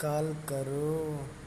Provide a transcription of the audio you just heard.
Call करो।